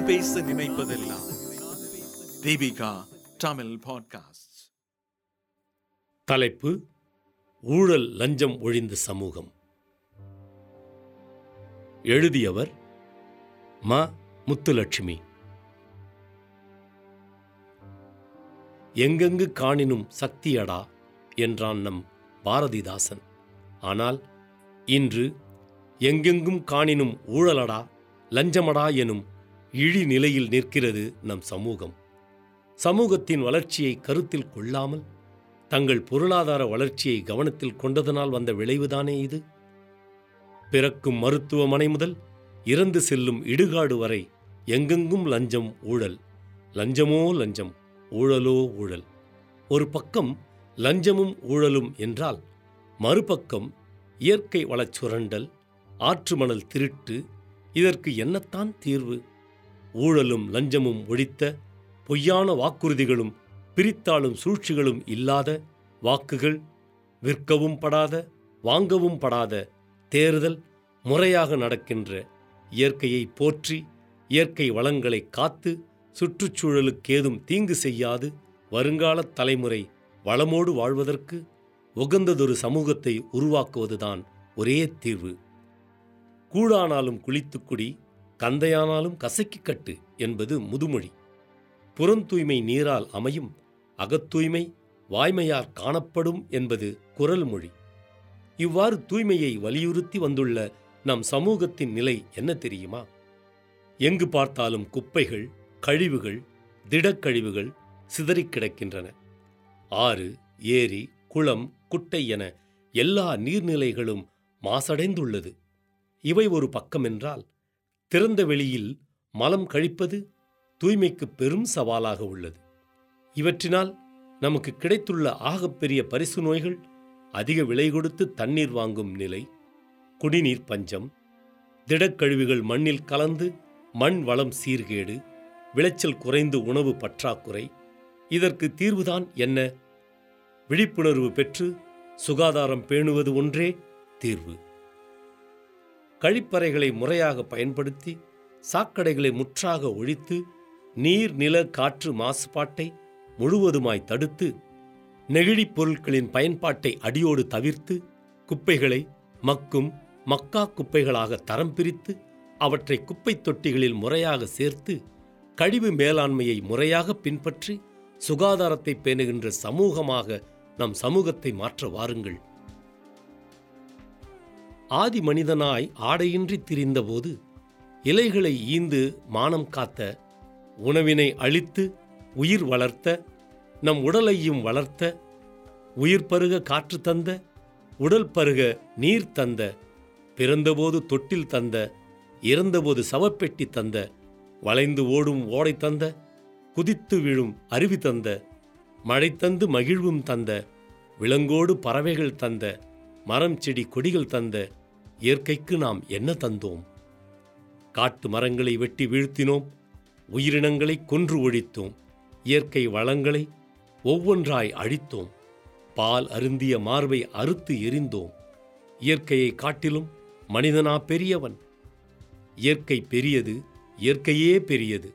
நான் பேச நினைப்பதெல்லாம். தீபிகா தமிழ் பாட்காஸ்ட் தலைப்பு ஊழல் லஞ்சம் ஒழிந்த சமூகம். எழுதியவர் ம. முத்துலட்சுமி. எங்கெங்கு காணினும் சக்தியடா என்றான் நம் பாரதிதாசன். ஆனால் இன்று எங்கெங்கும் காணினும் ஊழலடா லஞ்சமடா எனும் இழி நிலையில் நிற்கிறது நம் சமூகம். சமூகத்தின் வளர்ச்சியை கருத்தில் கொள்ளாமல் தங்கள் பொருளாதார வளர்ச்சியை கவனத்தில் கொண்டதனால் வந்த விளைவுதானே இது? பிறக்கும் மருத்துவமனை முதல் இறந்து செல்லும் இடுகாடு வரை எங்கெங்கும் லஞ்சம் ஊழல். லஞ்சமோ லஞ்சம் ஊழலோ ஊழல். ஒரு பக்கம் லஞ்சமும் ஊழலும் என்றால் மறுபக்கம் இயற்கை வளச் சுரண்டல் ஆற்று மணல் திருட்டு இதற்கு என்னத்தான் தீர்வு? ஊழலும் லஞ்சமும் ஒழித்த பொய்யான வாக்குறுதிகளும் பிரித்தாளும் சூழ்ச்சிகளும் இல்லாத வாக்குகள் விற்கவும் படாத வாங்கவும் படாத தேர்தல் முறையாக நடக்கின்ற இயற்கையை போற்றி இயற்கை வளங்களை காத்து சுற்றுச்சூழலுக்கேதும் தீங்கு செய்யாது வருங்கால தலைமுறை வளமோடு வாழ்வதற்கு உகந்ததொரு சமூகத்தை உருவாக்குவதுதான் ஒரே தீர்வு. கூழானாலும் குளித்துக்குடி கந்தையானாலும் கசக்கி கட்டு என்பது முதுமொழி. புறந்தூய்மை நீரால் அமையும் அகத்தூய்மை வாய்மையார் காணப்படும் என்பது குரல் மொழி இவ்வாறு தூய்மையை வலியுறுத்தி வந்துள்ள நம் சமூகத்தின் நிலை என்ன தெரியுமா? எங்கு பார்த்தாலும் குப்பைகள் கழிவுகள் திடக்கழிவுகள் சிதறிக் கிடக்கின்றன. ஆறு ஏரி குளம் குட்டை என எல்லா நீர்நிலைகளும் மாசடைந்துள்ளது. இவை ஒரு பக்கமென்றால் திறந்த வெளியில் மலம் கழிப்பது தூய்மைக்கு பெரும் சவாலாக உள்ளது. இவற்றினால் நமக்கு கிடைத்துள்ள ஆகப்பெரிய பரிசு நோய்கள் அதிக விலை கொடுத்து தண்ணீர் வாங்கும் நிலை குடிநீர் பஞ்சம் திடக்கழிவுகள் மண்ணில் கலந்து மண் வளம் சீர்கேடு விளைச்சல் குறைந்து உணவு பற்றாக்குறை இதற்கு தீர்வுதான் என்ன? விழிப்புணர்வு பெற்று சுகாதாரம் பேணுவது ஒன்றே தீர்வு. கழிப்பறைகளை முறையாக பயன்படுத்தி சாக்கடைகளை முற்றாக ஒழித்து நீர் நில காற்று மாசுபாட்டை முழுவதுமாய் தடுத்து நெகிழிப் பொருட்களின் பயன்பாட்டை அடியோடு தவிர்த்து குப்பைகளை மக்கும் மக்கா குப்பைகளாக தரம் பிரித்து அவற்றை குப்பைத் தொட்டிகளில் முறையாக சேர்த்து கழிவு மேலாண்மையை முறையாக பின்பற்றி சுகாதாரத்தை பேணுகின்ற சமூகமாக நம் சமூகத்தை மாற்ற வாருங்கள். ஆதி மனிதனாய் ஆடையின்றி திரிந்தபோது இலைகளை ஈந்து மானம் காத்த உணவினை அழித்து உயிர் வளர்த்த நம் உடலையும் வளர்த்த உயிர் பருக காற்று தந்த உடல் பருக நீர் தந்த பிறந்தபோது தொட்டில் தந்த இறந்தபோது சவப்பெட்டி தந்த வளைந்து ஓடும் ஓடை தந்த குதித்து விழும் அருவி தந்த மழை தந்து மகிழ்வும் தந்த விலங்கோடு பறவைகள் தந்த மரம் செடி கொடிகள் தந்த இயற்கைக்கு நாம் என்ன தந்தோம்? காட்டு மரங்களை வெட்டி வீழ்த்தினோம் உயிரினங்களை கொன்று ஒழித்தோம் இயற்கை வளங்களை ஒவ்வொன்றாய் அழித்தோம் பால் அருந்திய மார்பை அறுத்து எரிந்தோம் இயற்கையை காட்டிலும் மனிதனா பெரியவன். இயற்கை பெரியது இயற்கையே பெரியது.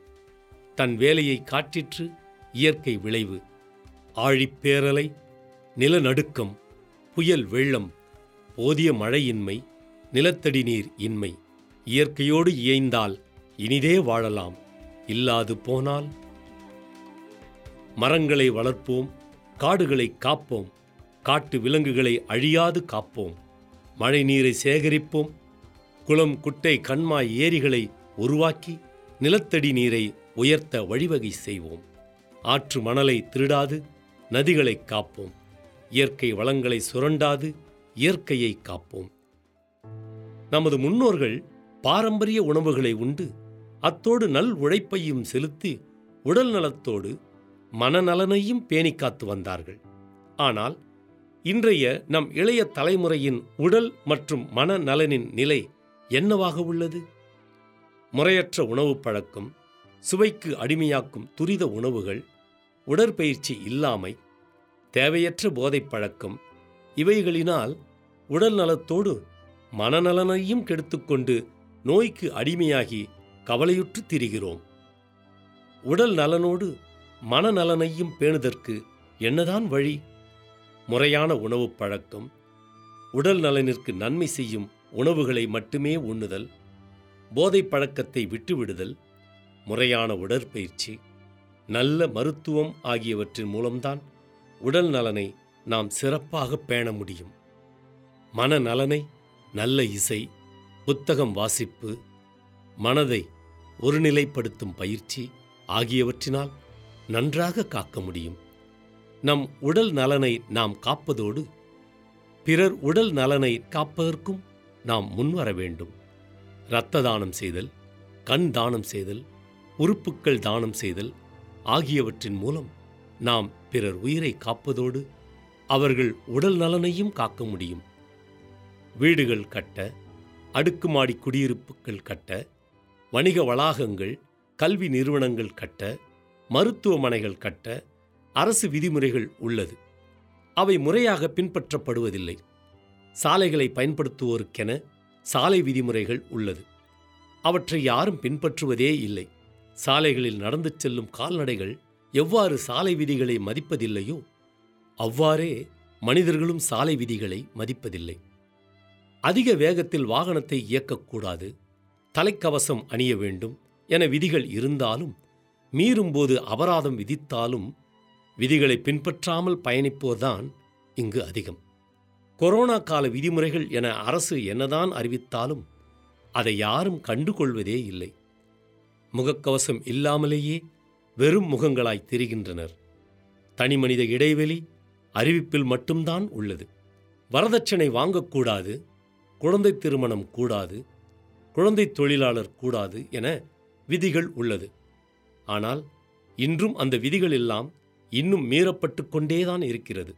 தன் வேலையை காட்டிற்று இயற்கை விளைவு. ஆழிப்பேரலை நிலநடுக்கம் புயல் வெள்ளம் போதிய மழையின்மை நிலத்தடி நீர் இன்மை. இயற்கையோடு இயைந்தால் இனிதே வாழலாம். இல்லாது போனால்? மரங்களை வளர்ப்போம் காடுகளை காப்போம் காட்டு விலங்குகளை அழியாது காப்போம். மழை நீரை சேகரிப்போம் குளம் குட்டை கண்மாய் ஏரிகளை உருவாக்கி நிலத்தடி நீரை உயர்த்த வழிவகை செய்வோம். ஆற்று மணலை திருடாது நதிகளை காப்போம். இயற்கை வளங்களை சுரண்டாது இயற்கையை காப்போம். நமது முன்னோர்கள் பாரம்பரிய உணவுகளை உண்டு. அத்தோடு நல் உழைப்பையும் செலுத்தி உடல் நலத்தோடு மனநலனையும் பேணி காத்து வந்தார்கள். ஆனால் இன்றைய நம் இளைய தலைமுறையின் உடல் மற்றும் மனநலனின் நிலை என்னவாக உள்ளது? முறையற்ற உணவுப் பழக்கம் சுவைக்கு அடிமையாக்கும் துரித உணவுகள் உடற்பயிற்சி இல்லாமை தேவையற்ற போதைப் பழக்கம் இவைகளினால் உடல் நலத்தோடு மனநலனையும் கெடுத்துக்கொண்டு நோய்க்கு அடிமையாகி கவலையுற்று திரிகிறோம். உடல் நலனோடு மனநலனையும் பேணுதற்கு என்னதான் வழி? முறையான உணவுப் பழக்கம் உடல் நலனிற்கு நன்மை செய்யும் உணவுகளை மட்டுமே உண்ணுதல் போதைப் பழக்கத்தை விட்டுவிடுதல் முறையான உடற்பயிற்சி நல்ல மருத்துவம் ஆகியவற்றின் மூலம்தான் உடல் நலனை நாம் சிறப்பாக பேண முடியும். மனநலனை நல்ல இசை புத்தகம் வாசிப்பு மனதை ஒருநிலைப்படுத்தும் பயிற்சி ஆகியவற்றினால் நன்றாக காக்க முடியும். நம் உடல் நலனை நாம் காப்பதோடு பிறர் உடல் நலனை காப்பதற்கும் நாம் முன்வர வேண்டும். இரத்த தானம் செய்தல் கண் தானம் செய்தல் உறுப்புக்கள் தானம் செய்தல் ஆகியவற்றின் மூலம் நாம் பிறர் உயிரை காப்பதோடு அவர்கள் உடல் நலனையும் காக்க முடியும். வீடுகள் கட்ட அடுக்குமாடி குடியிருப்புகள் கட்ட வணிக வளாகங்கள் கல்வி நிறுவனங்கள் கட்ட மருத்துவமனைகள் கட்ட அரசு விதிமுறைகள் உள்ளது. அவை முறையாக பின்பற்றப்படுவதில்லை. சாலைகளை பயன்படுத்துவோருக்கென சாலை விதிமுறைகள் உள்ளது. அவற்றை யாரும் பின்பற்றுவதே இல்லை. சாலைகளில் நடந்து செல்லும் கால்நடைகள் எவ்வாறு சாலை விதிகளை மதிப்பதில்லையோ அவ்வாறே மனிதர்களும் சாலை விதிகளை மதிப்பதில்லை. அதிக வேகத்தில் வாகனத்தை இயக்கக்கூடாது. தலைக்கவசம் அணிய வேண்டும் என விதிகள் இருந்தாலும் மீறும்போது அபராதம் விதித்தாலும் விதிகளை பின்பற்றாமல் பயணிப்போர்தான் இங்கு அதிகம். கொரோனா கால விதிமுறைகள் என அரசு என்னதான் அறிவித்தாலும் அதை யாரும் கண்டுகொள்வதே இல்லை. முகக்கவசம் இல்லாமலேயே வெறும் முகங்களாய் தெரிகின்றனர். தனிமனித இடைவெளி அறிவிப்பில் மட்டும்தான் உள்ளது. வரதட்சணை வாங்கக்கூடாது. குழந்தை திருமணம் கூடாது குழந்தை தொழிலாளர் கூடாது என விதிகள் உள்ளது. ஆனால் இன்றும் அந்த விதிகள் எல்லாம் இன்னும் மீறப்பட்டு கொண்டேதான் இருக்கிறது.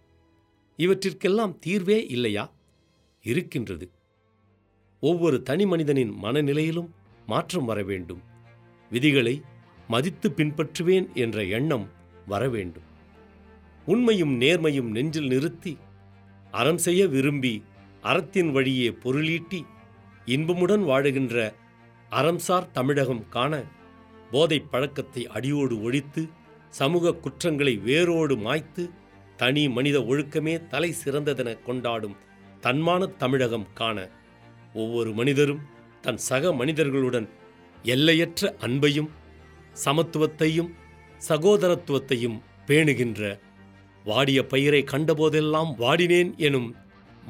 இவற்றிற்கெல்லாம் தீர்வே இல்லையா? இருக்கின்றது. ஒவ்வொரு தனி மனிதனின் மனநிலையிலும் மாற்றம் வர வேண்டும். விதிகளை மதித்து பின்பற்றுவேன் என்ற எண்ணம் வர வேண்டும். உண்மையும் நேர்மையும் நெஞ்சில் நிறுத்தி அறம் செய்ய விரும்பி அறத்தின் வழியே பொருளீட்டி இன்பமுடன் வாழுகின்ற அறம்சார் தமிழகம் காண போதைப் பழக்கத்தை அடியோடு ஒழித்து சமூக குற்றங்களை வேரோடு மாய்த்து தனி மனித ஒழுக்கமே தலை சிறந்ததென கொண்டாடும் தன்மான தமிழகம் காண ஒவ்வொரு மனிதரும் தன் சக மனிதர்களுடன் எல்லையற்ற அன்பையும் சமத்துவத்தையும் சகோதரத்துவத்தையும் பேணுகின்ற. வாடிய பயிரை கண்டபோதெல்லாம் வாடினேன் எனும்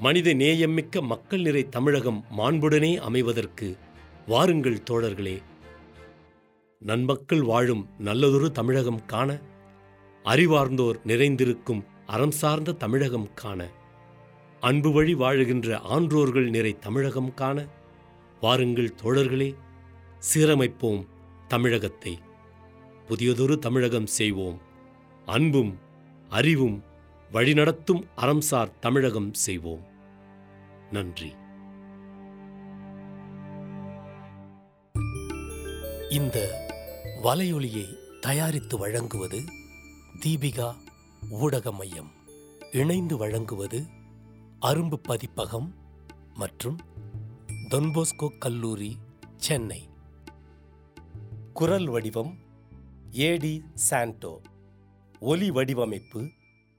மனித நேயமிக்க மக்கள் நிறை தமிழகம் மாண்புடனே அமைவதற்கு வாருங்கள் தோழர்களே. நன்மக்கள் வாழும் நல்லதொரு தமிழகம் காண அறிவார்ந்தோர் நிறைந்திருக்கும் அறம் சார்ந்த தமிழகம் காண அன்பு வழி வாழுகின்ற ஆன்றோர்கள் நிறை தமிழகம் காண வாருங்கள் தோழர்களே சீரமைப்போம் தமிழகத்தை. புதியதொரு தமிழகம் செய்வோம். அன்பும் அறிவும் வழிநடத்தும் அறம்சார் தமிழகம் செய்வோம். நன்றி. இந்த வலையொலியை தயாரித்து வழங்குவது தீபிகா ஊடக மையம் இணைந்து வழங்குவது அரும்பு பதிப்பகம் மற்றும் தொன்போஸ்கோ கல்லூரி சென்னை. குரல் வடிவம் ஏடி சாண்டோ. ஒலி வடிவமைப்பு